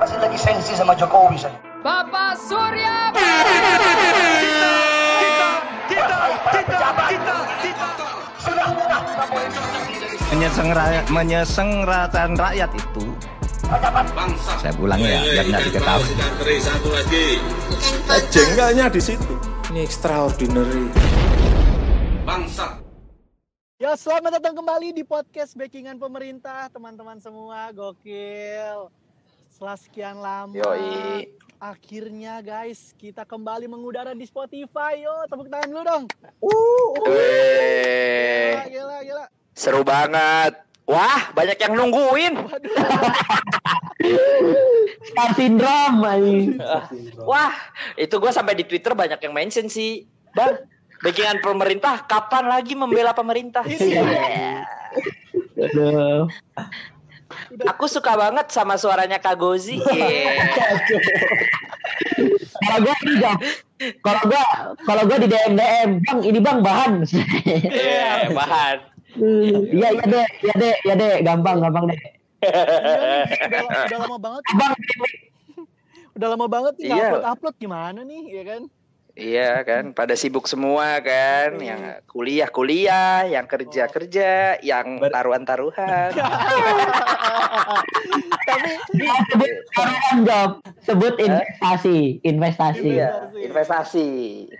Apa sih lagi sensi sama Jokowi saya? Bapak Surya sudah boleh menyeseng rakyat, menyeseng rakyat, rakyat itu. Saya ulangi ya biar nggak diketahui. satu lagi. jengkelnya di situ. Ini extraordinary. Bangsa. Ya selamat datang kembali di podcast backingan pemerintah teman-teman semua. Gokil setelah sekian lama Yoi. akhirnya guys kita kembali mengudara di Spotify yo tepuk tangan dulu dong Weh, gila gila gila seru banget. Wah, banyak yang nungguin. Star syndrome. Wah, itu gue sampai di Twitter banyak yang mention sih. Bang, backingan pemerintah kapan lagi membela pemerintah? Aku suka banget sama suaranya Kak Gozi. Kalau gua ini. Kalau gua kalau gua di DM DM, Bang, ini Bang bahan. Iya, bahan. Iya iya deh, iya deh, iya deh, gampang gampang deh. Iya udah, udah lama banget Bang, udah lama banget nih Iya. upload upload gimana nih ya kan Iya kan, pada sibuk semua kan, yang kuliah kuliah, yang kerja kerja, yang taruhan taruhan. tapi sebut taruhan job, sebut investasi, investasi. Iya, investasi,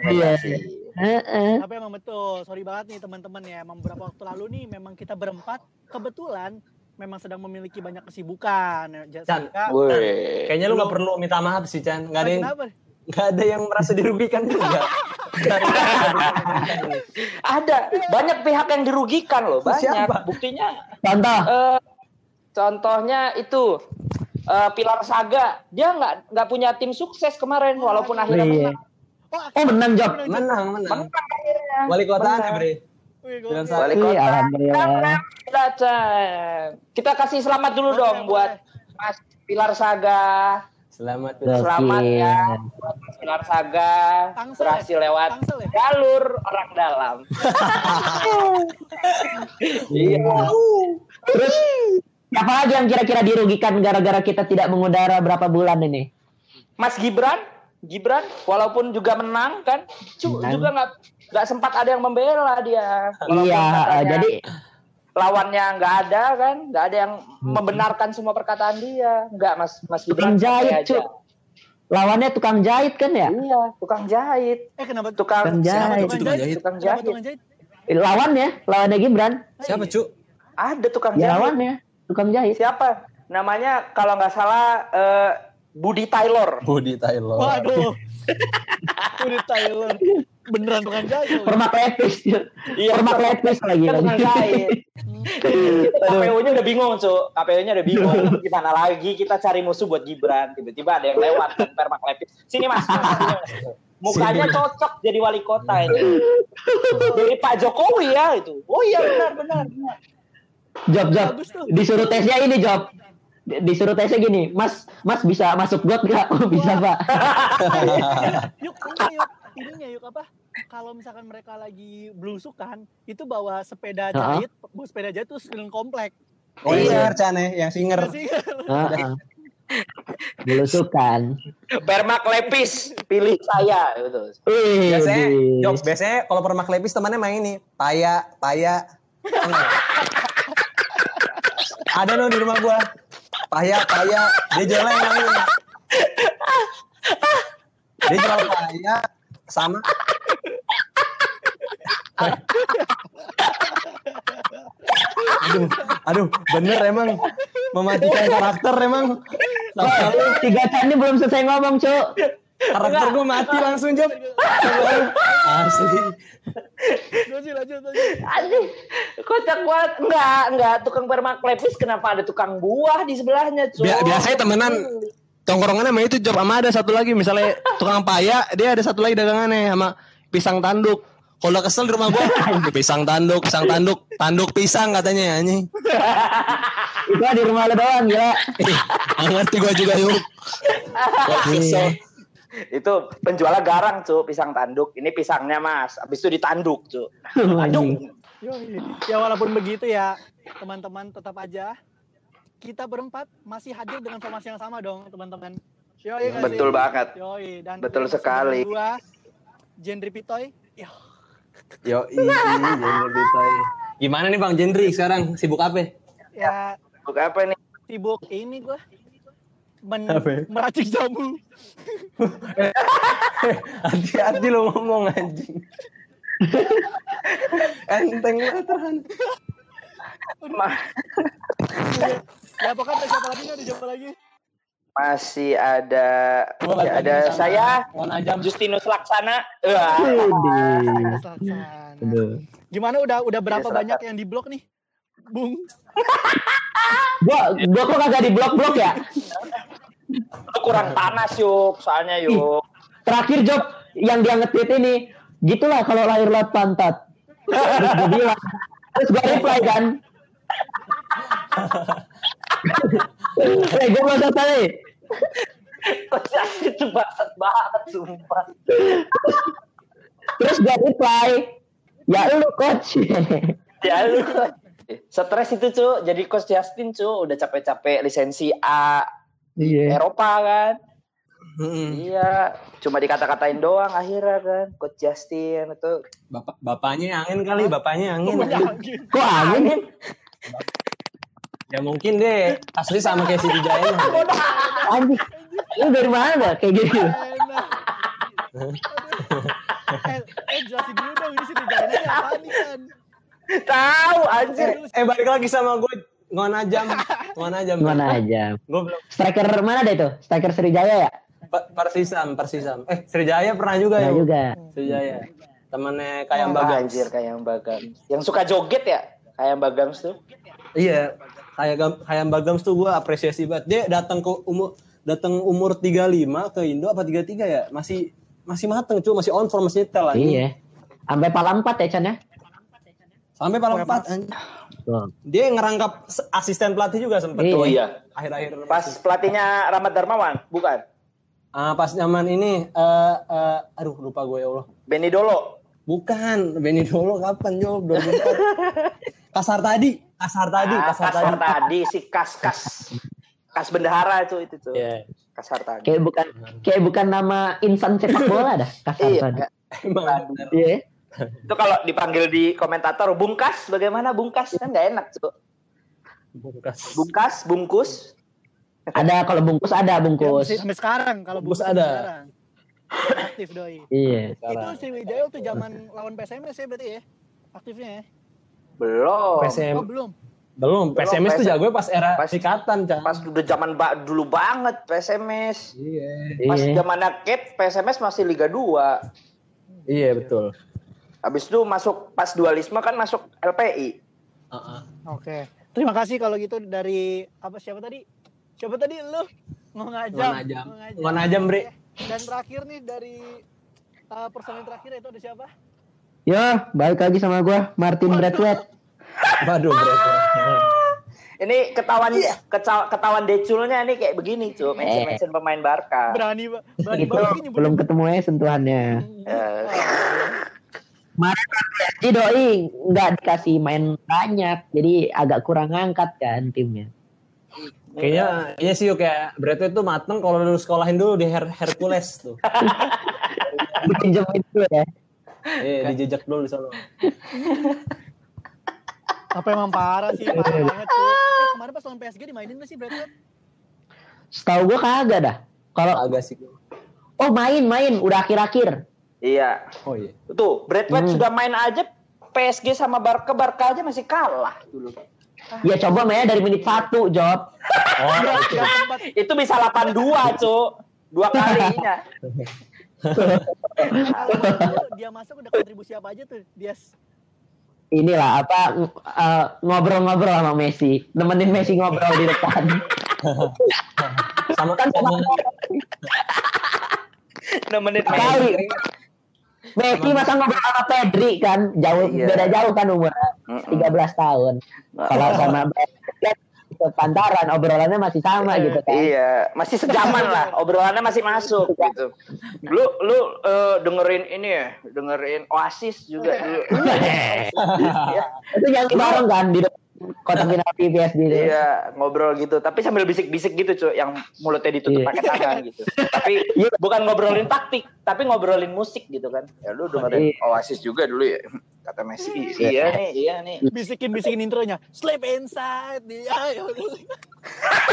Iya. investasi. Heeh. tapi emang betul sorry banget nih teman-teman ya emang beberapa waktu lalu nih memang kita berempat kebetulan memang sedang memiliki banyak kesibukan ya, Chan, Woi. Kayaknya lu gak perlu minta maaf sih Chan Gak ada yang, kenapa gak ada yang merasa dirugikan juga Ada banyak pihak yang dirugikan loh, banyak. Siapa? Buktinya Contoh, eh contohnya itu eh, Pilar Saga, dia nggak nggak punya tim sukses kemarin walaupun akhirnya iya. menang. Oh menang job. Menang, menang Menang akhirnya. Wali kota Menang. Bre. Wali kota. alhamdulillah. Kita, kasih selamat dulu dong buat Mas Pilar Saga. Selamat Gokil. Selamat ya buat Mas Pilar Saga Tangsel berhasil ya? lewat Tangsel ya? jalur orang dalam. Iya. Terus siapa lagi yang kira-kira dirugikan gara-gara kita tidak mengudara berapa bulan ini? Mas Gibran, Gibran walaupun juga menang kan, Menang. juga nggak nggak sempat ada yang membela dia. Walaupun Iya, katanya eh, jadi lawannya nggak ada kan, nggak ada yang membenarkan semua perkataan dia. Nggak Mas Mas tukang Gibran santai jahit, aja. Cuk. Lawannya tukang jahit kan ya? Iya, tukang jahit, eh kenapa tukang Tukang jahit. tukang Tukang jahit? jahit. Tukang jahit. tukang jahit? Lawannya, lawannya Gibran. Siapa cu? Ada tukang Ya, jahit. lawannya tukang jahit. Siapa? Namanya kalau nggak salah eh, Budi Taylor. Budi Taylor Waduh. Udah Thailand. Beneran tukang jahit. Permak lepis. Iya, Permak lepis lagi. Kan tukang jahit. KPU-nya udah bingung, Cuk. KPU-nya udah bingung. Gimana lagi kita cari musuh buat Gibran. Tiba-tiba ada yang lewat dan permak lepis. Sini Mas. Mukanya cocok jadi wali kota ini. Jadi Pak Jokowi ya itu. Oh iya benar benar. benar. Job, job. Disuruh tesnya ini job. Di- Disuruh tesnya gini, Mas, Mas bisa masuk got nggak? Oh bisa pak. yuk, ini yuk, ininya yuk apa? Kalau misalkan mereka lagi belusukan, itu bawa sepeda jahit, bawa sepeda jahit terus keliling komplek. Oh Iya. iya Chan ya, yang singer Sih, Heeh. Belusukan. Permak lepis pilih saya gitu. Wih, Biasanya, Jok, biasanya kalau permak lepis temannya main ini Paya, paya. Ada no di rumah gua Paya, paya Dia yang ini Dia jual paya Sama Aduh, aduh, bener emang mematikan karakter emang. Wah, tiga candi belum selesai ngomong, Cuk. Karakter gue mati langsung Job. Asli. lanjut, lanjut, lanjut. Anjing, kocak banget. Enggak, enggak. Tukang permak lepis kenapa ada tukang buah di sebelahnya, Cuk? Bia- biasanya temenan tongkrongan sama itu job sama ada satu lagi misalnya tukang paya dia ada satu lagi dagangannya sama pisang tanduk kalau kesel di rumah gua pisang tanduk pisang tanduk tanduk pisang katanya anjing Itu di rumah lo doang, gila. Nggak ngerti gua juga yuk kesel. itu penjualnya garang cu pisang tanduk ini pisangnya mas habis itu ditanduk cu tanduk Yoi. Ya walaupun begitu ya, teman-teman tetap aja kita berempat masih hadir dengan formasi yang sama dong, teman-teman. Yoi, nggak Betul sih? banget. Yoi, dan Betul sekali. Gua, Jendri Pitoy. Yo, Yo, iya, Gimana nih Bang Jendri sekarang sibuk apa? ya Buka apa nih? sibuk ini gua men Apa? meracik jamu. Hati-hati lo ngomong anjing. Enteng banget Terhan. Ma- Ya pokoknya ada siapa lagi nih? Ada siapa lagi? Masih ada Oh, masih ada sama saya. Justinus Laksana. Gimana udah udah berapa Iya, banyak yang di blok nih? Bung. Gua gua kok kagak di blok-blok ya? Lu kurang panas yuk, soalnya yuk. Terakhir job yang dia nge-tweet ini, gitulah kalau lahir lewat pantat. Terus gue bilang, terus gue reply kan. Eh, gue mau selesai. Kocak itu banget banget, sumpah. Terus gue reply, ya lu coach. Ya lu. Stres itu cu, jadi coach Justin cu, udah capek-capek lisensi A Iya. Eropa kan. Mm-mm. Iya, cuma dikata-katain doang akhirnya kan, coach Justin itu. Bapak bapaknya angin kali, bapaknya angin. Kok angin? Ya mungkin deh asli sama kayak si Wijaya. Anjing. Lu dari mana dah kayak gitu? Eh, eh jelasin dulu dong ini si Rijana apaan nih kan? Tahu anjir. Eh balik lagi sama gue ngon ajam, ngon ajam. Mana aja. Gue belum Striker mana deh itu? Striker Sriwijaya ya? Pa- Persisam, Persisam. Eh Sriwijaya pernah juga Ya ya? juga. Sriwijaya. Temennya kayak Gams. anjir kayak Mbak Gams. Yang suka joget ya? Kayak Mbak Gams tuh. Iya, kayak Gam, kayak Mbak Gams tuh gue apresiasi banget. Dia datang ke umur datang umur 35 ke Indo apa 33 ya? Masih masih mateng cuy, masih on form masih nyetel anjing. Iya. Sampai pala 4 ya Chan ya? Sampai paling 4 anjing. Tuh. Dia ngerangkap asisten pelatih juga sempet. Iya. Oh iya. Akhir-akhir Pas pelatihnya Rahmat Darmawan, bukan? Ah, pas zaman ini eh eh, aduh lupa gue ya Allah. Benny Dolo. Bukan, Benny Dolo kapan Jo? 2004. kasar tadi, kasar tadi, Ah, kasar, kasar tadi. tadi si kas kas kas bendahara itu itu tuh. Iya. Kasar tadi. Kayak bukan kayak bukan nama insan sepak bola dah. Kasar Iya. tadi. Emang bener. Iya. Itu kalau dipanggil di komentator bungkas bagaimana bungkas kan nggak enak tuh. Bungkas. Bungkas, bungkus. Ada kalau bungkus ada Ya, bungkus. masih sampai sekarang kalau Bus Bus ada. sekarang. Aktif doi. Iya. Itu Sriwijaya waktu zaman lawan PSMS ya berarti ya? Aktifnya ya? Belum. PSM Oh belum. belum, PSMS tuh PSM. jago pas era Pas- ikatan, Cang. Pas udah zaman ba- dulu banget PSMS. Iya. Pas Iya. zaman Cap PSMS masih Liga 2. Iya, betul. Habis itu masuk pas dualisme kan masuk LPI. Heeh. Oke. Terima kasih kalau gitu dari apa siapa tadi? Siapa tadi lu? Ngajam. Ngon Ajam. Ngon Ajam, Bre. Dan terakhir nih dari uh, personil terakhir itu ada siapa? Ya, balik lagi sama gua Martin Braithwaite. Waduh, berat. Ini ketahuan keca- ketahuan deculnya nih kayak begini, cuy. Mention-mention pemain Barca. Berani, Pak. Berani Itu banget ini belum ketemu ya sentuhannya. Eh, Kemarin kan doi nggak dikasih main banyak, jadi agak kurang angkat kan timnya. Kayaknya iya sih kayak Pitt tuh mateng kalau lu sekolahin dulu di Her Hercules tuh. Dipinjemin dulu ya. Iya, dijejak dulu di sana. Apa emang parah sih, parah banget tuh. Eh, kemarin pas lawan PSG dimainin gak sih Brad Pitt? Setahu gua kagak dah. Kalau Agak sih. oh main main udah akhir-akhir. iya. Oh iya. Tuh, Bradford Hmm. sudah main aja PSG sama Barca Barca aja masih kalah dulu. Ya coba mainnya dari menit satu job. Oh, sempat. Itu bisa 82, Cuk. Dua kalinya. Dia masuk udah kontribusi apa aja tuh? Dia Inilah apa eh, ngobrol-ngobrol sama Messi, nemenin Messi ngobrol di depan. sama kan sama Nemenin Kali. Messi masa ngobrol sama Pedri kan jauh Iya. beda jauh kan umur 13 tahun. Kalau sama Messi pantaran obrolannya masih sama gitu kan. Iya, masih sejaman lah. Obrolannya masih masuk gitu. Lu lu eh, dengerin ini ya, dengerin Oasis juga dulu. Itu yang bareng kan di depan kotak penalti PSG itu. Iya, ngobrol gitu. Tapi sambil bisik-bisik gitu, cuy, yang mulutnya ditutup Iya. pakai tangan gitu. Tapi bukan ngobrolin taktik, tapi ngobrolin musik gitu kan. Ya lu dengerin Iya. Oasis juga dulu ya. Kata Messi, iya nih, iya nih. Bisikin bisikin intronya. Sleep inside dia. Ya udah.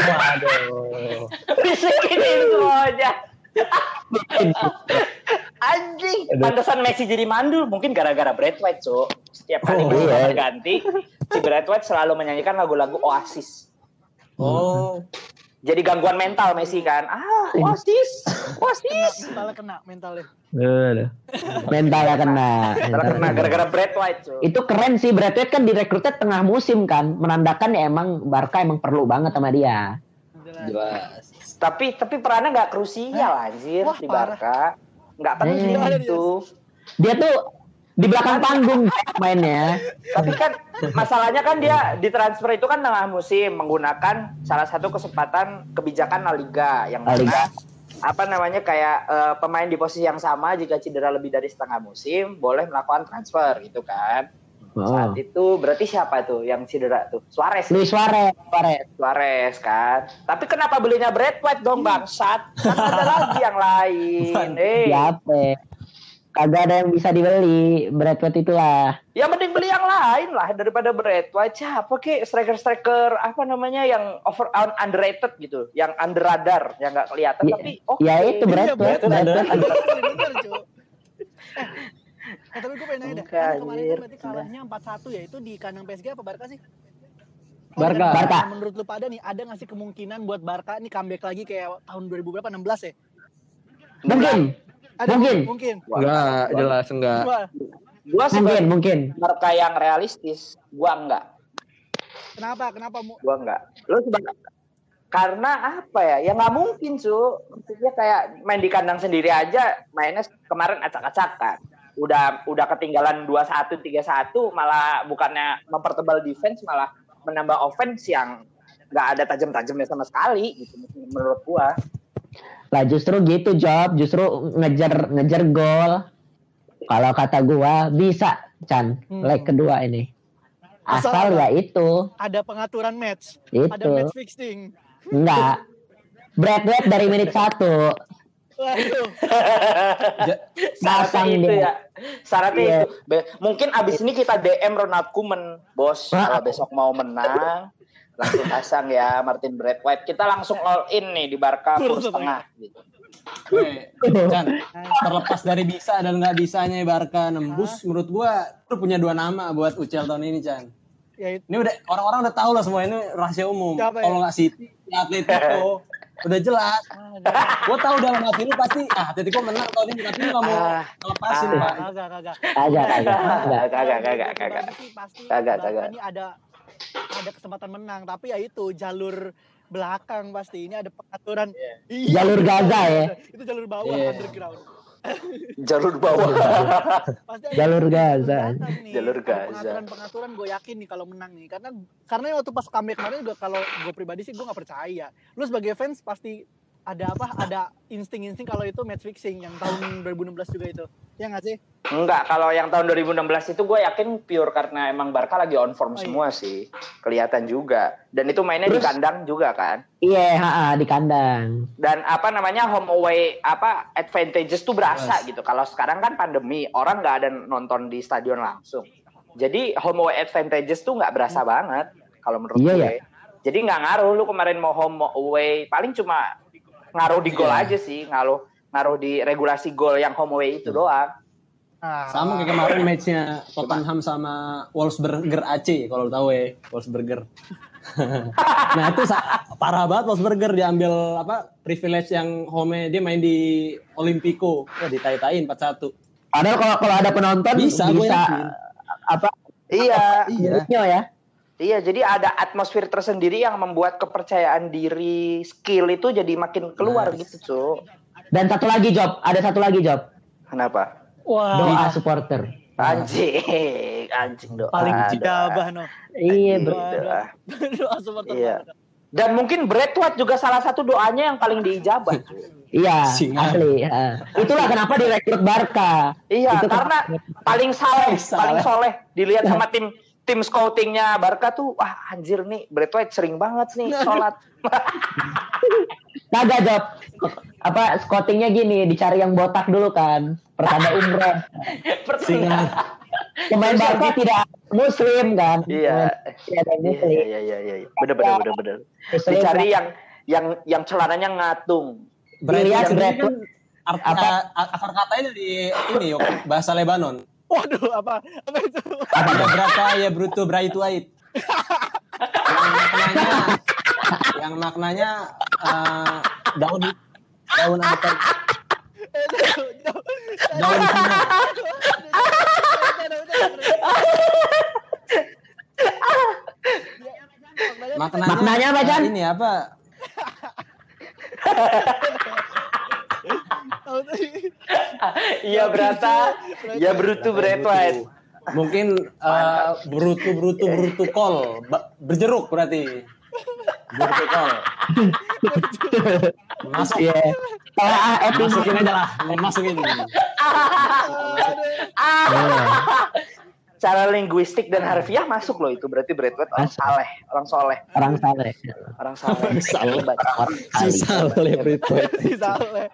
Waduh. Bisikin semuanya. Anjing, pantesan Messi jadi mandul mungkin gara-gara Brad White, Cuk. Setiap kali Oh, iya. ganti, si Brad White selalu menyanyikan lagu-lagu Oasis. Oh. Jadi gangguan mental Messi kan. Ah, Oasis, Oasis. Mentalnya kena, mentalnya. Aduh. Mentalnya kena. Karena kena gara-gara Brad White, Cuk. Itu keren sih Brad Pitt kan direkrutnya tengah musim kan, menandakan ya emang Barca emang perlu banget sama dia. Jelas. Tapi tapi perannya nggak krusial anjir Wah, di parah. Nggak penting Eh. itu. Dia tuh di belakang panggung mainnya. Tapi kan masalahnya kan dia ditransfer itu kan tengah musim menggunakan salah satu kesempatan kebijakan La Liga yang La Liga. mana apa namanya kayak eh, pemain di posisi yang sama jika cedera lebih dari setengah musim boleh melakukan transfer gitu kan. Oh. Saat itu berarti siapa tuh yang cedera tuh? Suarez. Luis Suarez, Suarez. Suarez kan. Tapi kenapa belinya Brad White dong bangsat? Kan ada lagi yang lain. Eh, Siapa? Kagak ada yang bisa dibeli. Brad Pitt itulah. ya mending beli yang lain lah daripada Brad White. Siapa ke striker-striker apa namanya yang over un- underrated gitu, yang under radar, yang nggak kelihatan Ya, tapi oke. ya itu Brad Iya. Brad Brad Eh, tapi gue pengen nanya deh, kan kemarin anjir. kan berarti kalahnya 4-1 ya, itu di kandang PSG apa Barca sih? Barca. dan Barca. Menurut lu pada nih, ada nggak sih kemungkinan buat Barca nih comeback lagi kayak tahun 2000 berapa? 16 ya? Mungkin. Ada Mungkin. Mungkin. Enggak, jelas enggak. Gua, Gua Mungkin, mungkin. mereka yang realistis, gua enggak. kenapa? Kenapa mu? Gua enggak. Lu sebagai karena apa ya? Ya nggak mungkin, Su. Maksudnya kayak main di kandang sendiri aja, mainnya kemarin acak-acakan. Udah udah ketinggalan 2-1, 3-1, malah bukannya mempertebal defense, malah menambah offense yang nggak ada tajam-tajamnya sama sekali gitu menurut gua. Lah justru gitu Job, justru ngejar ngejar gol. Kalau kata gua bisa Chan, Hmm. leg kedua ini. Asal Asal ada- ya itu, Ada pengaturan match, ada itu. match fixing. Enggak. Brad dari menit satu. Waduh. Syaratnya itu dia. ya. Syaratnya Iya. itu. Be- mungkin abis ini kita DM Ronald Koeman, bos. Kalau besok mau menang, langsung pasang ya Martin Brad White. Kita langsung all in nih di Barca full setengah. Gitu. Weh, Chan, terlepas dari bisa dan nggak bisanya Barca nembus, menurut gua lu punya dua nama buat UCL tahun ini, Chan. Ya itu. Ini udah orang-orang udah tahu lah semua ini rahasia umum. Ya? Kalau nggak City, ya Atletico. udah jelas. Gua tahu dalam hati lu pasti ah Atletico menang tahun ini tapi lu nggak mau Ah. lepasin, Ah. Pak. Kagak, kagak. Kagak, kagak, kagak. Kagak, kagak, kagak. Kagak. Ini ada ada kesempatan menang, tapi ya itu jalur belakang pasti ini ada pengaturan. Iya, Jalur Gaza ya. Itu jalur bawah Iya. underground. Jalur bawah. Jalur Gaza. Jalur Gaza. Pengaturan-pengaturan gue yakin nih kalau menang nih karena karena waktu pas comeback kemarin juga kalau gue pribadi sih gue nggak percaya. Lu sebagai fans pasti ada apa? Ada insting-insting kalau itu match fixing yang tahun 2016 juga itu. Ya nggak sih? Enggak, kalau yang tahun 2016 itu gue yakin pure karena emang Barca lagi on form Oh, iya. semua sih. Kelihatan juga. Dan itu mainnya di Terus- kandang juga kan. Iya, ha, di kandang. dan apa namanya home away apa advantages tuh berasa gitu. Kalau sekarang kan pandemi, orang nggak ada nonton di stadion langsung. Jadi home away advantages tuh nggak berasa banget kalau menurut Iya, gue. Jadi nggak ngaruh lu kemarin mau home away, paling cuma ngaruh di gol Iya. aja sih, ngaruh ngaruh di regulasi gol yang home away itu doang. Nah, Sama kayak kemarin matchnya Tottenham sama Wolfsburger AC kalau lu tahu ya Wolfsburger. nah itu parah banget Wolfsburger diambil apa privilege yang home dia main di Olimpico. Wah ditai-tain 4-1. Padahal kalau kalau ada penonton Bisa, bisa, yakin. apa? Iya, Iya. Iya ya. Iya. Jadi ada atmosfer tersendiri yang membuat kepercayaan diri, skill itu jadi makin keluar Nice. gitu, Cuk. Dan satu lagi job, ada satu lagi job. Kenapa? wah, Doa supporter. Anjing, anjing doa. paling doa. jigabah no. Iya, bro. doa. Doa supporter Iya. Dan mungkin Brad White juga salah satu doanya yang paling diijabah. Iya, Singa. asli. ya. Itulah kenapa direkrut Barca. iya, Itu karena paling saleh, Saleh. paling soleh dilihat sama tim tim scoutingnya Barca tuh wah anjir nih Brad White sering banget nih sholat Kagak job. Apa scoutingnya gini, dicari yang botak dulu kan. Pertanda umroh. Pertanda. Pemain Barca tidak muslim kan. Iya. Iya muslim. iya iya iya. Bener bener bener bener. Muslim Dicari kan. yang yang yang celananya ngatung. Dilihat Brad kan Pitt. art- Apa? akar katanya dari ini yuk bahasa Lebanon. Waduh, apa? Apa itu? Ya berapa ya bruto bright white. yang maknanya yang maknanya eh, daun daun apa? Daun cina. Maknanya, Maknanya apa, Chan? eh, Ini apa? Iya berata. Ya brutu Brad White. Mungkin eh, brutu brutu brutu kol berjeruk berarti. Brutu kol. Masuk. Iya. Ah, epic. Masukin aja lah, masukin. Cara linguistik dan harfiah masuk loh itu berarti Brad White orang saleh, orang soleh, Orang saleh. orang saleh. Saleh. Orang Si Saleh Brad White. Si Saleh.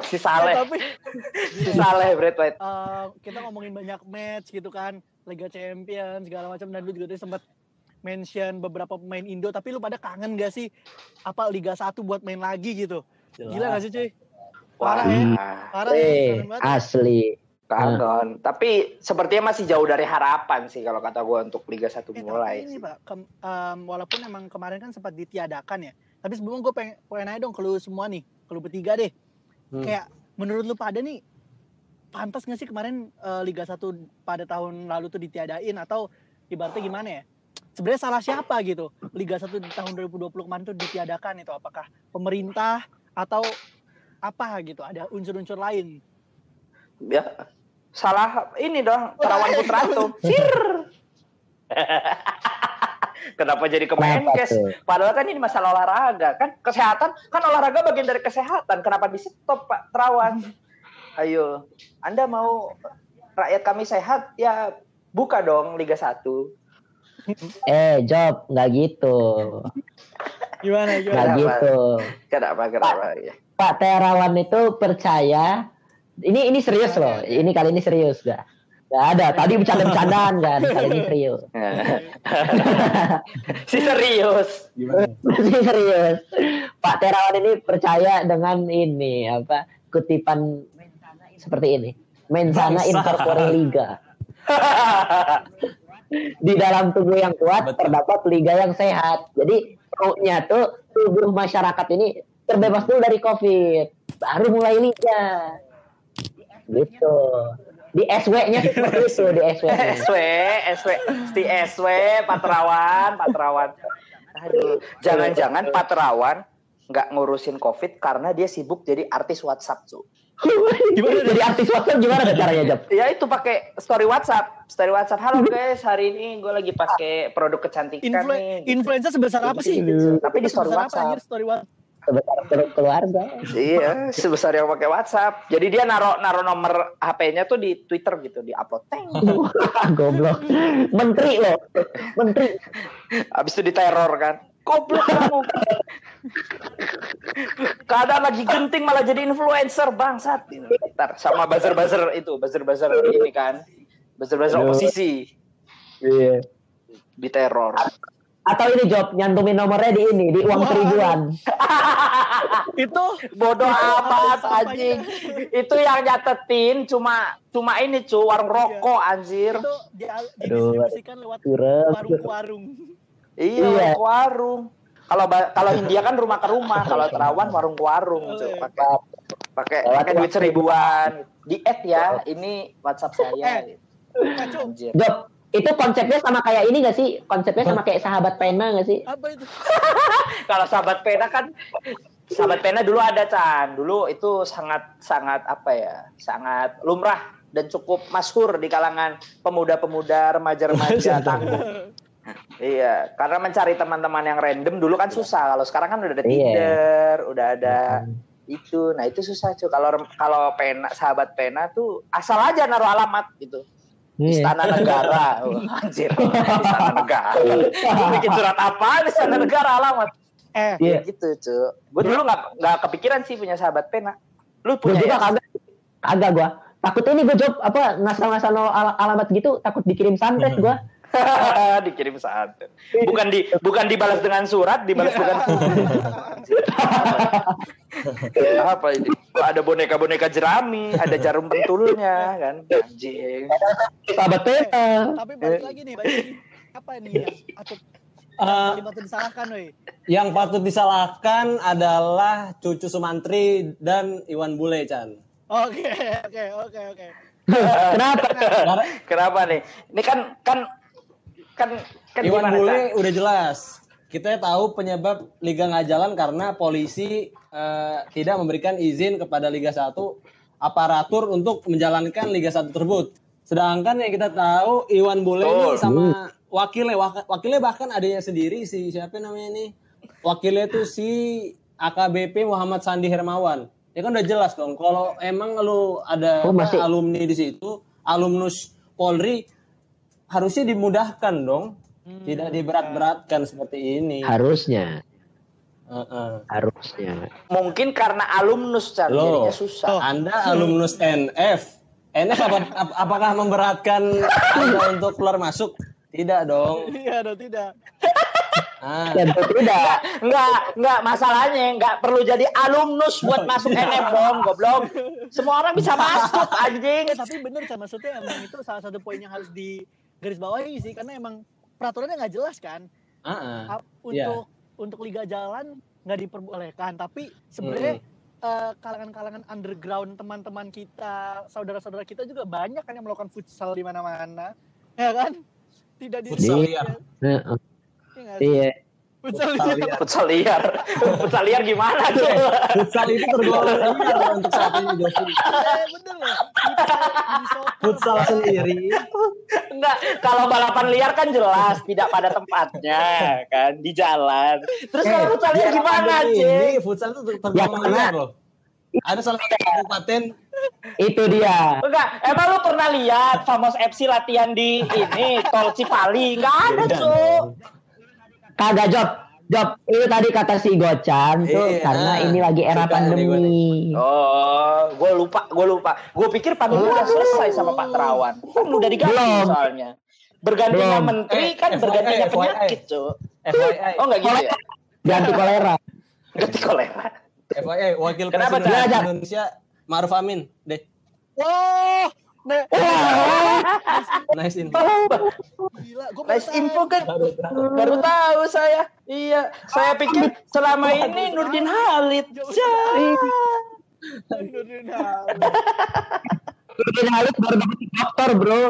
Si saleh, Eh, tapi si saleh Brad White. eh, kita ngomongin banyak match gitu kan, Liga Champions segala macam dan lu juga tadi sempat mention beberapa pemain Indo tapi lu pada kangen gak sih apa Liga 1 buat main lagi gitu. Gila gak sih cuy? Parah ya. Parah ya. Eh, kangen asli. kangen. Tapi sepertinya masih jauh dari harapan sih kalau kata gue untuk Liga 1 Eh, mulai. ini Pak, kem- em, walaupun emang kemarin kan sempat ditiadakan ya. Tapi sebelum gue pengen, pengen nanya dong ke lu semua nih, ke lu bertiga deh. Hmm. Kayak menurut lu pada nih, pantas gak sih kemarin eh, Liga 1 pada tahun lalu tuh ditiadain atau ibaratnya gimana ya? Sebenarnya salah siapa gitu? Liga 1 di tahun 2020 kemarin tuh ditiadakan itu apakah pemerintah atau apa gitu? Ada unsur-unsur lain. Ya, salah ini dong, Terawan Putrato. Sir. Kenapa jadi ke Kenapa Menkes? tuh? Padahal kan ini masalah olahraga kan kesehatan kan olahraga bagian dari kesehatan. Kenapa di stop Pak Terawan? Ayo, Anda mau rakyat kami sehat ya buka dong Liga 1. Eh, Job, nggak gitu. Gimana Nggak gimana? Kenapa? gitu. Kenapa kenapa ya? Pak Terawan itu percaya ini ini serius loh. Ini kali ini serius gak? Gak ada. Tadi bercanda-bercandaan kan. Kali ini serius. si serius. Masih serius. Pak Terawan ini percaya dengan ini apa kutipan seperti ini. Mensana in corpore liga. Di dalam tubuh yang kuat Betul. terdapat liga yang sehat. Jadi maunya tuh tubuh masyarakat ini terbebas dulu dari COVID. Baru mulai liga. Gitu. Di SW-nya tuh seperti itu di SW-nya. SW, SW, di SW, Patrawan, Patrawan. Aduh, jangan-jangan Patrawan nggak ngurusin COVID karena dia sibuk jadi artis WhatsApp tuh. Gimana jadi artis WhatsApp gimana caranya Job? Ya itu pakai story WhatsApp, story WhatsApp. Halo guys, hari ini gue lagi pakai produk kecantikan Influ nih. gitu. influenza sebesar apa sih? Tapi di story WhatsApp. story WhatsApp. Sebesar keluarga. Iya, sebesar yang pakai WhatsApp. Jadi dia naruh naruh nomor HP-nya tuh di Twitter gitu, di upload. Teng. Goblok. Menteri loh. Menteri. Habis itu diteror kan. Goblok kamu. Kadang lagi genting malah jadi influencer bangsat. Ntar sama buzzer-buzzer itu, buzzer-buzzer ini kan. Buzzer-buzzer Aduh. oposisi Iya. diteror. Atau ini job nyantumin nomornya di ini di uang Wah. seribuan. Itu Bodoh amat anjing. Itu yang nyatetin cuma cuma ini cu warung rokok anjir. itu didistribusikan lewat warung-warung. Iya, Iya. warung. Kalau kalau India kan rumah ke rumah, kalau Terawan warung ke warung Oh, cu. iya. Pakai pakai pakai duit seribuan. Di add ya, ini WhatsApp saya. Eh. Job, itu konsepnya sama kayak ini gak sih? Konsepnya sama kayak sahabat pena gak sih? Apa itu? Kalau sahabat pena kan sahabat pena dulu ada Chan. Dulu itu sangat sangat apa ya? Sangat lumrah dan cukup masyhur di kalangan pemuda-pemuda, remaja-remaja tangguh. Iya, karena mencari teman-teman yang random dulu kan susah. Kalau sekarang kan udah ada Iya. Tinder, udah ada itu. Nah, itu susah cuy. Kalau kalau pena sahabat pena tuh asal aja naruh alamat gitu. Iya. Istana Negara. Oh, anjir. Istana Negara. Lu bikin surat apa Istana Negara alamat? Eh. Ya gitu, Cuk. Gue dulu nggak nggak kepikiran sih punya sahabat pena. Lu Gue punya juga ya? kagak. Kagak gua. Takut ini gue job apa ngasal-ngasal al- alamat gitu takut dikirim santet gua. dikirim santet. Bukan di bukan dibalas dengan surat, dibalas dengan apa ini? Ada boneka-boneka jerami, ada jarum pentulnya kan. Anjing. Pena. tapi balik lagi nih, balik lagi. Apa nih yang patut Eh, yang patut disalahkan, woi? yang patut disalahkan adalah Cucu Sumantri dan Iwan Bule, Chan. Oke, oke, oke, oke. Kenapa? Kenapa nih? Ini kan kan kan kan Iwan gimana, Bule udah jelas. Kita tahu penyebab liga nggak jalan karena polisi eh, tidak memberikan izin kepada Liga 1 aparatur untuk menjalankan Liga 1 tersebut. Sedangkan yang kita tahu Iwan Bule ini Betul. sama wakilnya wak- wakilnya bahkan adanya sendiri si siapa namanya ini? Wakilnya tuh si AKBP Muhammad Sandi Hermawan. Ya kan udah jelas dong kalau emang lu ada Oh, masih- alumni di situ, alumnus Polri harusnya dimudahkan dong. Tidak diberat-beratkan seperti ini. Harusnya, Heeh. harusnya. Mungkin karena alumnus Loh, jadinya susah. Anda alumnus NF. NF apa, ap- apakah memberatkan Anda untuk keluar masuk? Tidak dong. Iya, dong, tidak. Ah, Tentu tidak. Enggak, enggak masalahnya enggak perlu jadi alumnus buat masuk NF dong, goblok. Semua orang bisa masuk anjing. Tapi bener sih maksudnya emang itu salah satu poin yang harus di garis bawahi sih karena emang peraturannya nggak jelas kan ah. Ap- untuk Iya. untuk liga jalan nggak diperbolehkan tapi sebenarnya eh, kalangan-kalangan underground teman-teman kita saudara-saudara kita juga banyak kan yang melakukan futsal di mana-mana ya kan tidak di Futsal iya? Iya. Futsal liar. Futsal liar. Futsal liar gimana tuh? Futsal itu tergolong liar untuk saat ini. Eh, bener loh Futsal, sendiri. Enggak, kalau balapan liar kan jelas tidak pada tempatnya kan di jalan. Terus kalau futsal liar gimana? Ini futsal itu tergolong Ya, liar loh. Ada salah satu kabupaten Itu dia. Enggak, emang lu pernah lihat Famos FC latihan di ini tol Cipali? Enggak ada, Cuk. Kagak job. Job. Itu tadi kata si Gocan tuh Iya. karena ini lagi era pandemi. Oh, gue lupa, gue lupa. Gue pikir pandemi udah selesai sama Pak Terawan. Kan udah diganti Belum. soalnya. Bergantinya Belum. menteri Eh, kan FYI, bergantinya FYI. penyakit, Cuk. FYI, Oh, enggak gitu ya? Ganti kolera. Ganti kolera. FYI, wakil Kenapa, presiden? Indonesia Maruf Amin, deh. wah nah, Nice info. gila gue Nice info kan. Baru tahu saya. Iya, saya pikir selama ini Nurdin Halid. Cak. Nurdin Halid baru dapat dokter, Bro.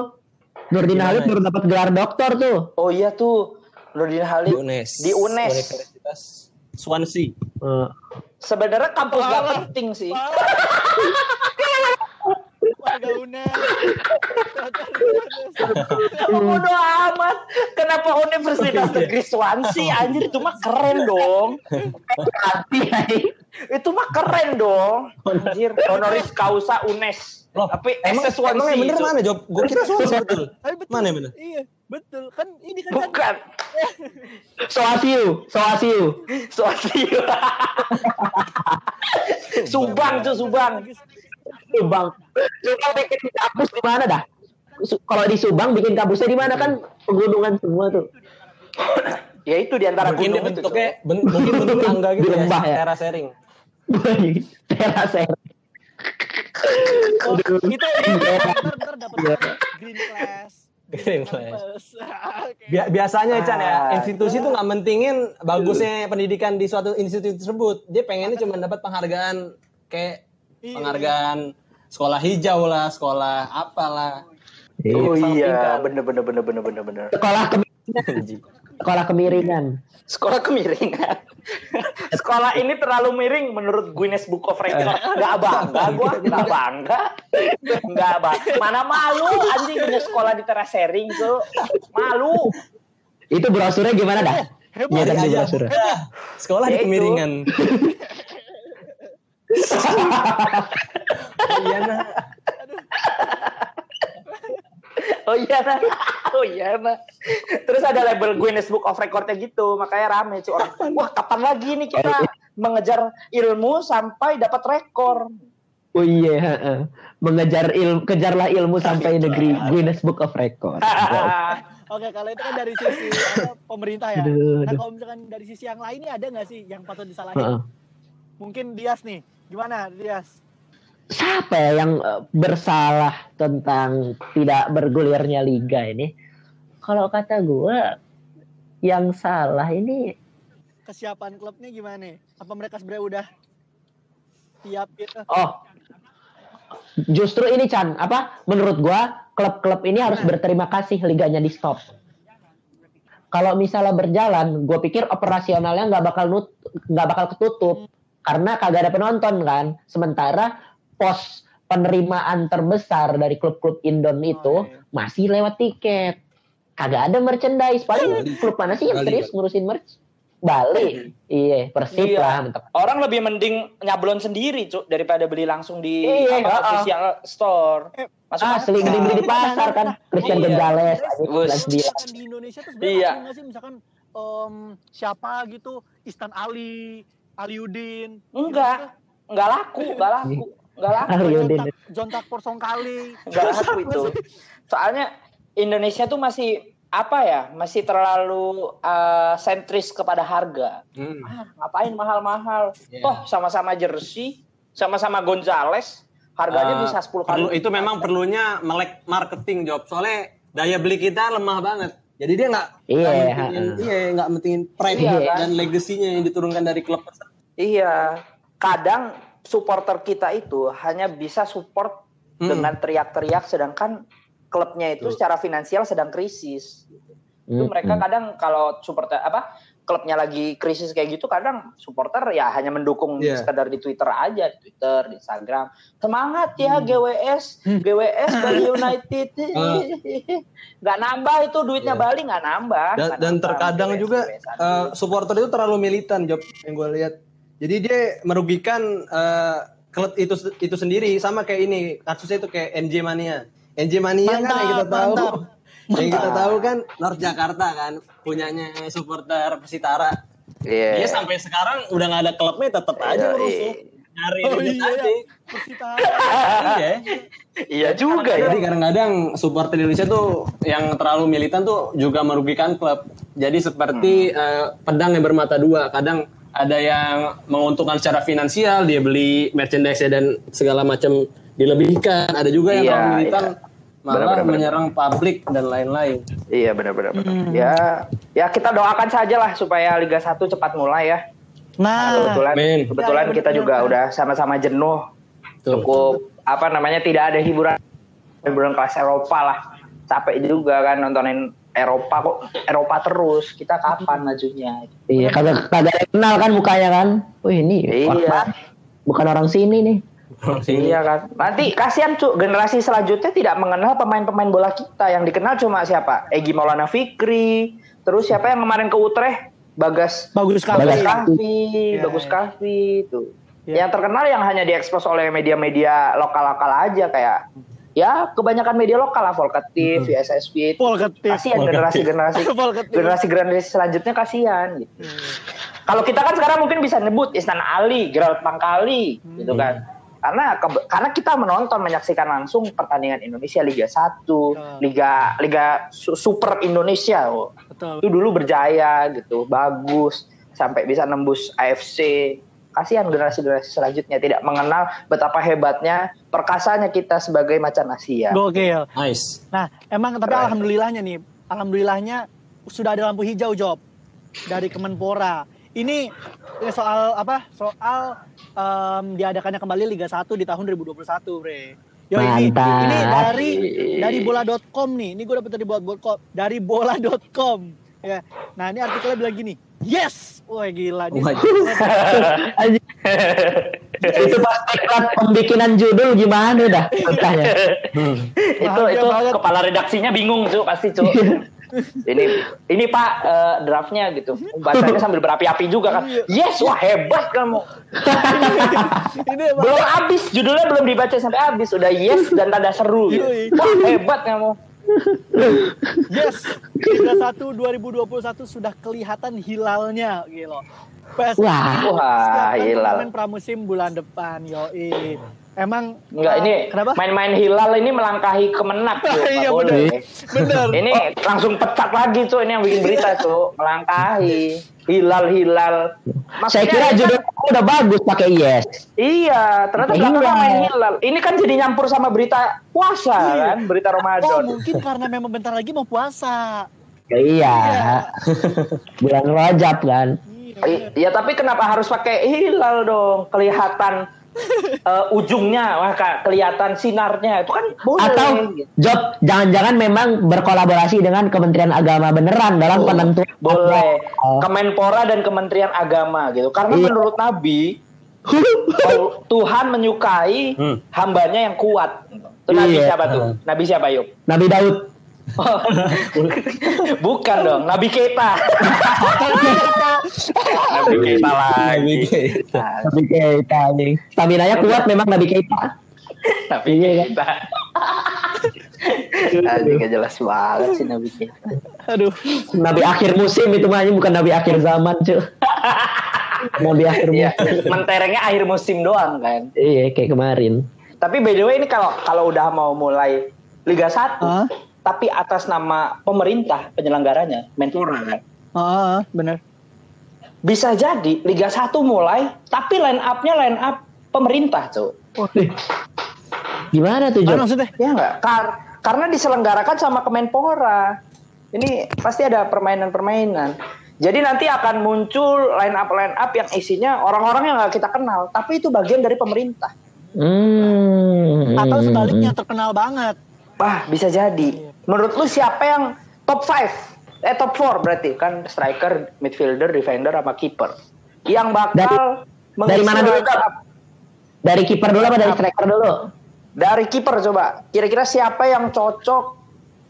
Nurdin Gimana Halid baru dapat gelar dokter tuh. Oh iya tuh, Nurdin Halid UNES. di UNES. Universitas Swansea. Eh, Sebenarnya kampus gak penting sih. Bodoh amat. Kenapa Universitas Negeri Swansea anjir itu mah keren dong. itu mah keren dong. Anjir, honoris causa UNES. Loh, Tapi emang, Swansea emang yang bener itu. mana, Job? Gue kira Swansea betul. Tapi betul. Mana yang bener? Iya, betul. Kan ini kan Bukan. Soasiu, Soasiu. Swansea. Subang tuh Subang. Subang. Subang bikin kampus di mana dah? Kalau di Subang bikin kampusnya di mana kan pegunungan semua tuh. Ya itu di antara Mungkin gunung itu. bentuknya, ben- mungkin bentuk tangga gitu Di ya, lembah ya? teras sharing. Oh, itu ntar ntar dapat green class. Green class. Bi- biasanya Chan ya, Ah, institusi tuh nggak mentingin bagusnya pendidikan di suatu institusi tersebut. Dia pengennya cuma dapat penghargaan kayak Iya. penghargaan sekolah hijau lah, sekolah apalah. Oh Sama iya, pintar. bener bener bener bener bener bener. Sekolah kemiringan. Sekolah kemiringan. Sekolah kemiringan. Sekolah ini terlalu miring menurut Guinness Book of Record. Gak bangga gua, gak bangga. Gak bangga. Mana malu anjing punya sekolah di teras sharing tuh. Malu. Itu brosurnya gimana dah? Hebat. Iya kan Aja. Sekolah di Ya itu. kemiringan. Oh, iya nah. Oh iya nah. oh iya nah. terus ada label Guinness Book of Recordnya gitu makanya rame cuy orang wah kapan lagi nih kita mengejar ilmu sampai dapat rekor Oh iya, heeh. mengejar ilmu, kejarlah ilmu sampai negeri Guinness Book of Record. Oke, kalau itu kan dari sisi apa, pemerintah ya. Aduh, Nah, kalau misalkan dari sisi yang lain nih ada nggak sih yang patut disalahin? Heeh. Mungkin Dias nih. Gimana, Dias? Siapa ya yang eh, bersalah tentang tidak bergulirnya liga ini? Kalau kata gue, yang salah ini Kesiapan klubnya gimana? Apa mereka sebenarnya udah siap gitu? Oh, justru ini Chan, apa? Menurut gua klub-klub ini harus berterima kasih liganya di stop. Kalau misalnya berjalan, gue pikir operasionalnya nggak bakal nut, nggak bakal ketutup karena kagak ada penonton kan. Sementara pos penerimaan terbesar dari klub-klub Indon itu masih lewat tiket. Kagak ada merchandise. Paling klub mana sih yang Bali, serius ngurusin merch? Bali. Iya, Persib Iya. lah mentok. orang lebih mending nyablon sendiri cuk daripada beli langsung di Iya, apa, heeh. official store masuk Asli akal. beli-beli di pasar kan. Christian Iya. Gonzalez, di Indonesia tuh sebenarnya Iya. sih misalkan em, siapa gitu Istan Ali, Aliudin, enggak. Enggak laku enggak laku enggak laku. Aliudin. Jontak, Jontak Porsongkali. enggak laku itu. Soalnya Indonesia tuh masih apa ya masih terlalu eh, sentris kepada harga. Hmm. ah, ngapain mahal-mahal? Iya. toh sama-sama jersey sama-sama Gonzales harganya Eh, bisa 10 kali perlu, itu memang perlunya melek marketing job. Soalnya daya beli kita lemah banget jadi dia nggak Iya, nggak mentingin, ha-ha. iya nggak mentingin pride Iya, kan? dan legasinya yang diturunkan dari klub Iya, kadang supporter kita itu hanya bisa support Hmm. dengan teriak-teriak, sedangkan klubnya itu secara finansial sedang krisis. Itu Hmm, mereka hmm. kadang kalau supporter apa klubnya lagi krisis kayak gitu, kadang supporter ya hanya mendukung Iya. sekedar di Twitter aja, di Twitter, di Instagram. Semangat ya Hmm. GWS, GWS Bali United. Nggak nambah itu duitnya Bali nggak nambah. dan, dan nambah terkadang GWS, juga GWS. eh, supporter itu terlalu militan job yang gue lihat jadi dia merugikan eh, klub itu itu sendiri sama kayak ini kasusnya itu kayak NJ Mania NJ Mania kan yang kita Mantap, tahu mantap. Yang kita tahu kan North Jakarta kan punyanya supporter Persitara Iya. dia sampai sekarang udah nggak ada klubnya tetap aja Iya, iya. nyari Oh iya, aja ya. Persita. iya Iya juga ya. Jadi kadang-kadang supporter Indonesia tuh yang terlalu militan tuh juga merugikan klub. Jadi seperti eh, pedang yang bermata dua. Kadang ada yang menguntungkan secara finansial, dia beli merchandise dan segala macam dilebihkan. Ada juga yang Iya, terlalu militan iya. Malah Benar-benar. menyerang publik dan lain-lain. Iya benar-benar. Ya, ya kita doakan saja lah supaya Liga 1 cepat mulai ya. Nah, Nah, kebetulan Amin. kebetulan Ya, kita benar, juga benar. udah sama-sama jenuh. Tuh. Cukup apa namanya tidak ada hiburan hiburan kelas Eropa lah. Capek juga kan nontonin Eropa kok Eropa terus. Kita kapan majunya? Iya, kagak kagak kenal kan mukanya kan. Wih, ini Iya. orang bukan orang sini nih. Iya kan. Nanti kasihan cuk generasi selanjutnya tidak mengenal pemain-pemain bola kita. Yang dikenal cuma siapa? Egi Maulana Fikri. Terus siapa yang kemarin ke Utrecht? Bagas bagus sekali. Bagus Kahfi, Iya, Bagus iya. Kahfi itu. Iya. Yang terkenal yang hanya diekspos oleh media-media lokal-lokal aja kayak ya kebanyakan media lokal lah Volkatif, VSSP itu. Volkatif. Kasihan generasi-generasi generasi-generasi selanjutnya kasihan gitu. Kalau kita kan sekarang mungkin bisa nyebut Istan Ali, Gerald Pangkali gitu kan. Karena karena kita menonton menyaksikan langsung pertandingan Indonesia Liga 1, Liga Liga Su- Super Indonesia. oh Betul. itu dulu berjaya gitu bagus sampai bisa nembus AFC kasihan generasi-generasi selanjutnya tidak mengenal betapa hebatnya perkasanya kita sebagai macan Asia Gokil. Nice. Nah, emang tapi alhamdulillahnya nih, alhamdulillahnya sudah ada lampu hijau job dari Kemenpora. Ini, ini soal apa? Soal em, diadakannya kembali Liga 1 di tahun 2021, Bre. Yo ini, Mantap. ini dari dari bola.com nih. Ini gue dapet dari bola.com, dari bola.com. Ya. Nah, ini artikelnya bilang gini. Yes. Wah, gila nih. itu pas teklat pembikinan judul gimana dah itu itu banget. kepala redaksinya bingung cu pasti cu ini ini pak eh, draftnya gitu bacanya sambil berapi-api juga kan yes wah hebat kamu ini belum habis judulnya belum dibaca sampai habis udah yes dan tanda seru gitu. Wah hebat kamu Yes, Liga 1 2021 sudah kelihatan hilalnya gitu. PSSI Wah. Wah, hilal. pramusim bulan depan, yoi. Emang Enggak, uh, ini kenapa? main-main hilal ini melangkahi kemenang tuh. Iya, boleh. Bener. Ini langsung pecat lagi tuh ini yang bikin berita tuh melangkahi hilal-hilal. Saya kira judul udah bagus pakai yes. Iya, ternyata Hilal. belakangnya main hilal. Ini kan jadi nyampur sama berita puasa Iya. kan, berita Oh, Ramadan. mungkin karena memang bentar lagi mau puasa. Iya. Bulan Rajab kan. I- Ya tapi kenapa harus pakai hilal dong? Kelihatan eh, ujungnya, wah Kak, kelihatan sinarnya. Itu kan boleh. Atau job jangan-jangan memang berkolaborasi dengan Kementerian Agama beneran dalam penentuan boleh. Oh. Kemenpora dan Kementerian Agama gitu. Karena Iya. menurut Nabi Tuhan menyukai hambanya yang kuat. Itu Nabi Iya. siapa tuh? Nabi siapa yuk? Nabi Daud. Oh. Bukan dong, Nabi Keita. Nabi Keita lagi. Nabi Keita nih. Stamina-nya kuat memang Nabi Keita. Nabi Keita. Aduh, gak jelas banget sih Nabi Keita. Aduh. Nabi akhir musim itu mah bukan Nabi akhir zaman, cuy. Nabi akhir Iya, musim. menterengnya akhir musim doang kan. Iya, kayak kemarin. Tapi by the way ini kalau kalau udah mau mulai Liga 1, Hah? Tapi atas nama pemerintah penyelenggaranya, Menpora kan. Ah, bener. Bisa jadi Liga 1 mulai, tapi line up-nya line up pemerintah, Cuk. Gimana tuh, Jok? maksudnya? Ya enggak? Kar- karena diselenggarakan sama Kemenpora. Ini pasti ada permainan-permainan. Jadi nanti akan muncul line up line up yang isinya orang-orang yang nggak kita kenal, tapi itu bagian dari pemerintah. Hmm. Atau sebaliknya terkenal banget. Wah, bisa jadi. Menurut lu siapa yang top 5? Eh top 4 berarti kan striker, midfielder, defender sama kiper. Yang bakal Dari- mengisi dari mana dulu, up. Dari kiper dulu apa dari striker dulu? Dari kiper coba. Kira-kira siapa yang cocok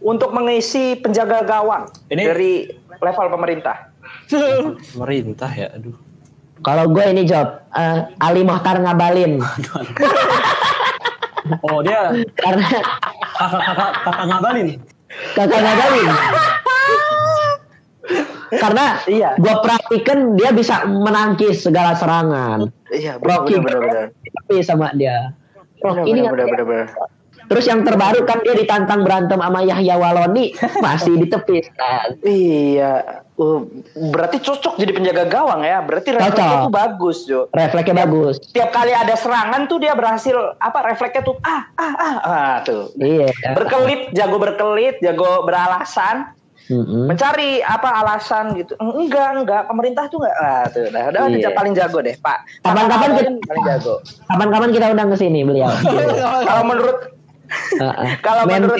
untuk mengisi penjaga gawang Ini- dari level pemerintah? Pemerintah ya, aduh. Kalau gue ini job eh, Ali Mohtar ngabalin Oh dia karena kakak-kakak kakak ngabalin. kakak ngabalin. karena Iya. gue perhatikan dia bisa menangkis segala serangan. Iya, Rocky benar-benar. tapi sama dia. Rocky ini Benar-benar. Terus yang terbaru kan dia ditantang berantem sama Yahya Waloni masih ditepis kan. Iya. Uh, berarti cocok jadi penjaga gawang ya. Berarti refleksnya tuh bagus, Jo. Refleksnya bagus. Tiap kali ada serangan tuh dia berhasil apa refleksnya tuh ah ah ah ah tuh. Iya. Berkelit, jago berkelit, jago beralasan, Mm-mm. mencari apa alasan gitu. Enggak, enggak, pemerintah tuh enggak. Ah, tuh. Nah, udah Iya. dia paling jago deh, Pak. Kapan-kapan kita- paling jago. Kapan-kapan kita undang ke sini beliau. Kalau menurut. kalau menurut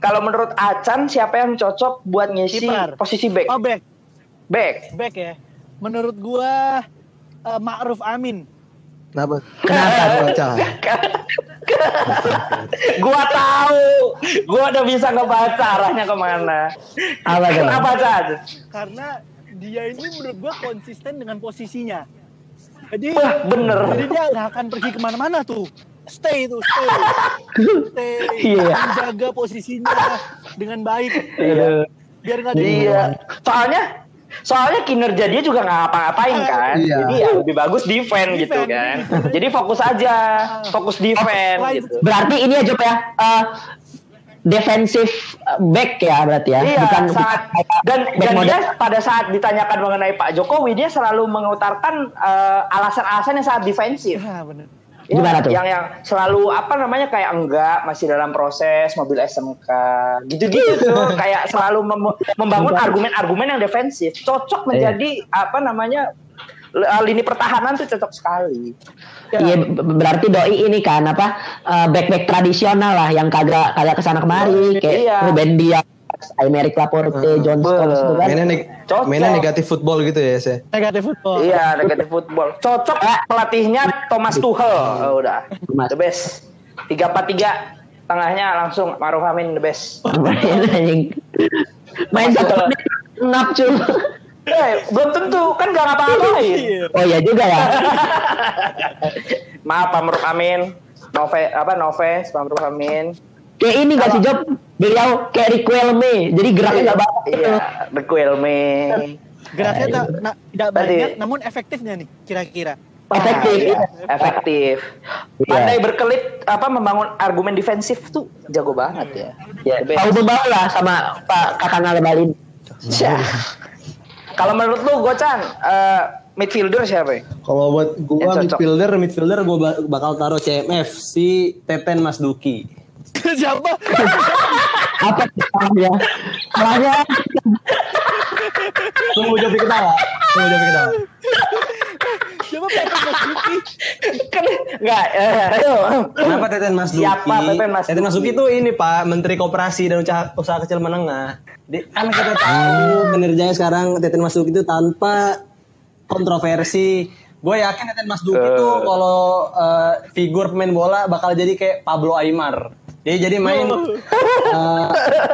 kalau menurut Acan siapa yang cocok buat ngisi Kiper. posisi back? Oh, back. Back. Back ya. Menurut gua eh, Ma'ruf Amin. Kenapa? Kenapa? Baca. Gua tahu. Gua udah bisa ngebaca arahnya ke mana. Apa? Kenapa Chan? Karena dia ini menurut gua konsisten dengan posisinya. Jadi, Wah, bener. jadi dia nggak akan pergi ke mana-mana tuh. Stay tuh, stay. Stay. Iya. Menjaga posisinya dengan baik. Iya. Biar nggak di Iya. Soalnya soalnya kinerja dia juga nggak ngapa-ngapain kan. Iya. Jadi ya lebih bagus defend gitu kan. defend. Jadi fokus aja, fokus defend gitu. Berarti ini ya Jop ya. eh, defensif eh, back ya berarti ya. Iya, Bukan saat dan dan model. dia pada saat ditanyakan mengenai Pak Jokowi dia selalu mengutarakan eh, alasan-alasan yang sangat defensif. Ya, bener. Ya, Gimana tuh? Yang yang selalu apa namanya kayak enggak masih dalam proses mobil SMK gitu-gitu tuh kayak selalu mem- membangun argumen-argumen yang defensif cocok menjadi apa namanya uh, lini pertahanan tuh cocok sekali. Iya b- berarti doi ini kan apa eh, back-back tradisional lah yang kagak kagak ke sana kemari kayak Iya. Ruben Dias, Aymeric Laporte, John Stones itu kan. Mainnya, neg- Cocok. mainnya negatif football gitu ya, saya. Negatif football. Iya, negatif football. Cocok pelatihnya Thomas Tuchel. Oh, udah. The best. 3-4-3 tengahnya langsung Maruf Amin the best. Main anjing. Main satu ngap cuy. Eh, belum tentu kan gak ngapa-ngapain. Oh iya juga ya. Maaf Pak Maruf Amin. Nove apa Nove Pak Maruf Amin. Kayak ini gak sih Job? Beliau kayak Riquelme, jadi geraknya gak banyak. Iya, Requelme. Geraknya tak na- tidak banyak, namun efektifnya nih kira-kira. Efektif. Ah, iya, efektif. Iya. Pandai berkelit apa membangun argumen defensif tuh jago banget ya. Ya, tahu membawa lah sama Pak Kakang Alebalin. Syah. Kalau menurut lu Gocan eh, midfielder siapa ya? Kalau buat gua midfielder, midfielder gua ba- bakal taruh CMF si Teten Mas Duki. Siapa? Apa salahnya? Salahnya Tunggu Jopi ketawa. Tunggu Jopi ketawa. Siapa Pepe Mas Duki? Kan enggak eh, ayo. Kenapa Teten Mas Duki? Siapa Teten Mas Teten Mas Duki itu ini Pak, Menteri Koperasi dan Usaha, Usaha Kecil Menengah. Di, kan kita tahu kinerjanya sekarang Teten Mas Duki itu tanpa kontroversi. Gue yakin Teten Mas Duki itu kalau eh, figur pemain bola bakal jadi kayak Pablo Aimar. Dia jadi main eh,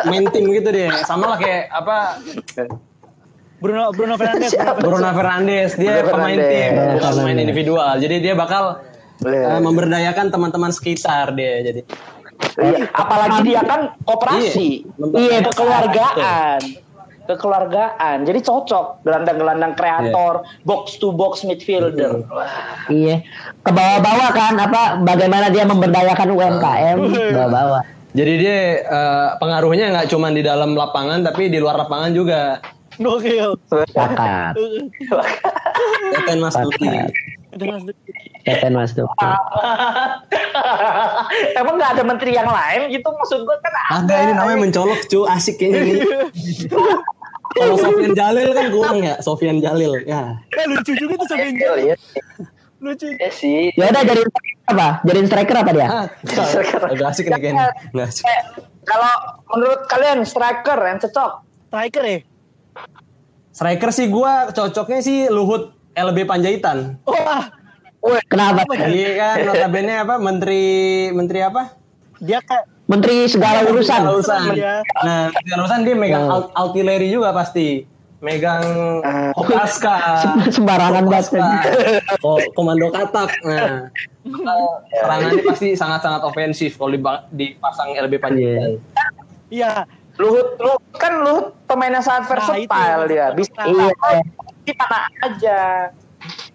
main tim gitu deh. Sama lah kayak apa Bruno Bruno Fernandes. Bruno Fernandes. Dia Bruno pemain Fernandes. tim, bukan Fernandes. pemain individual. Jadi dia bakal eh, memberdayakan teman-teman sekitar dia jadi. Iya, apalagi dia kan koperasi. Iya. Iya, kekeluargaan. Kekeluargaan. Jadi cocok gelandang-gelandang kreator, box to box midfielder. Wah, iya. Ke bawah-bawah kan apa bagaimana dia memberdayakan UMKM bawa-bawa. Jadi dia eh, pengaruhnya nggak cuma di dalam lapangan tapi di luar lapangan juga. Gokil. Sepakat. Teten Mas Duki. Teten Mas Duki. Emang nggak ada menteri yang lain gitu maksud gue kan Ada ini namanya mencolok cu asik kayaknya ini. Kalau Sofian Jalil kan kurang ya, Sofian Jalil. Ya. Eh lucu juga tuh Sofian Iya, Jalil. iya. Lucu. Ya sih. Ya udah jadi apa? Jadiin striker apa dia? Ah, agak asik nih kayaknya. Nggak asik. Eh, Kalau menurut kalian striker yang cocok? Striker ya? Striker sih gua cocoknya sih Luhut LB Panjaitan. Wah, Kenapa? Iya kan notabene apa menteri menteri apa? dia kayak Menteri segala urusan. Segala urusan. Iya. Nah, segala urusan dia megang Oh. alt- artileri juga pasti. Megang Kopaska. Sembarangan banget. Ko- komando katak. Nah, serangannya pasti sangat-sangat ofensif kalau dipasang LB Panjaitan. iya. Luhut, Luhut kan Luhut pemain yang sangat versatile itu. dia. Bisa Iya. di mana aja.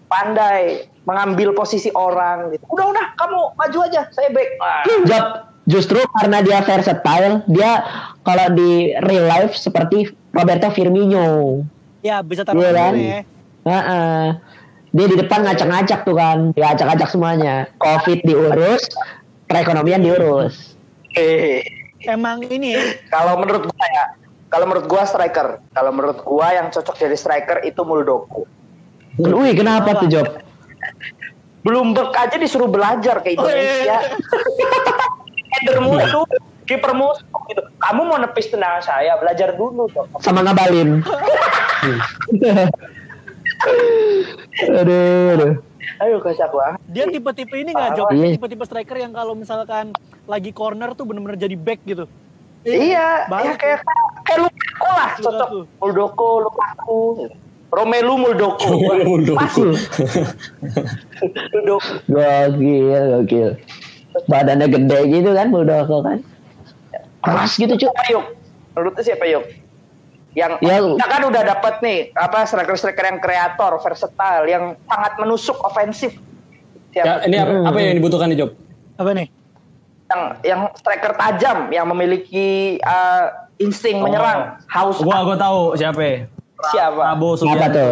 Pandai mengambil posisi orang gitu. Udah udah kamu maju aja, saya back. Wah. Justru karena dia versatile, dia kalau di real life seperti Roberto Firmino. Ya bisa taruh Iya kan? ya. Heeh. Dia di depan ngacak-ngacak tuh kan, dia acak-acak semuanya. Covid diurus, perekonomian diurus. Eh, Emang ini ya. kalau menurut gua ya, kalau menurut gua striker. Kalau menurut gua yang cocok jadi striker itu Muldoko. Wih, kenapa tuh Job? Bloomberg aja disuruh belajar ke Indonesia. Header musuh, kiper musuh gitu. Kamu mau nepis tendangan saya, belajar dulu dong. Sama ngabalin. aduh, aduh. Ayo kocak banget. Dia tipe-tipe ini nggak Jok? Iya. Tipe-tipe striker yang kalau misalkan lagi corner tuh bener-bener jadi back gitu. Iya, ya kayak kayak Lukaku lah cocok. Muldoko, Lukaku. Romelu Muldoko. Masih. Muldoko. Gokil, gokil. Badannya gede gitu kan, Muldoko kan. Keras gitu cuy. Siapa yuk? Menurutnya siapa yuk? Yang Ya, kita kan udah dapat nih apa striker-striker yang kreator, versatile, yang sangat menusuk ofensif. Ya, Siapa? ini apa, apa yang dibutuhkan nih Job? Apa nih? yang yang striker tajam yang memiliki uh, insting menyerang haus Gua gua tahu siapa. ya. siapa Prabowo tuh? Subianto.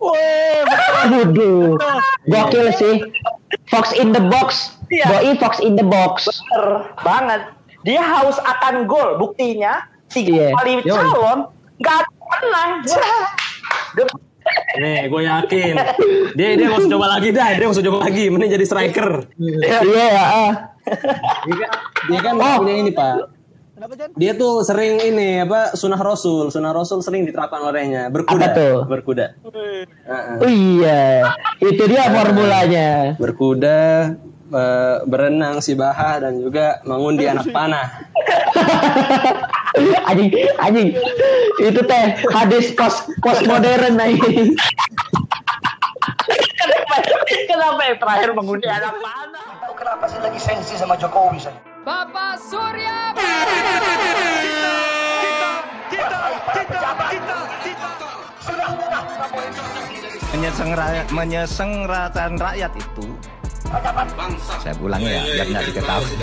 Wih, Waduh. Gokil sih. Fox in the box. Iya. Doi Fox in the box. Bener banget dia haus akan gol buktinya tiga Iya. kali Yo. calon nggak ada yang menang Nih, gue yakin. Dia dia usah coba lagi dah. Dia usah coba lagi. Mending jadi striker. Iya, ah. Dia kan, dia kan Oh. punya ini pak. Kenapa Jan? Dia tuh sering ini apa sunah rasul. Sunah rasul sering diterapkan olehnya. Berkuda. Apa tuh? Berkuda. Wih. Heeh. Oh iya, itu dia formulanya. Berkuda, eh, berenang si baha dan juga mengundi anak panah. anjing, anjing. Itu teh hadis pos pos modern anjing. kenapa kenapa yang terakhir mengundi anak panah Tahu kenapa sih lagi sensi sama Jokowi saya? Bapak Surya Menyesengra, menyesengrakan rakyat itu. Saya ulangi ya biar nggak diketahui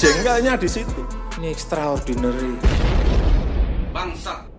jengkelnya di situ. Ini extraordinary. Bangsat.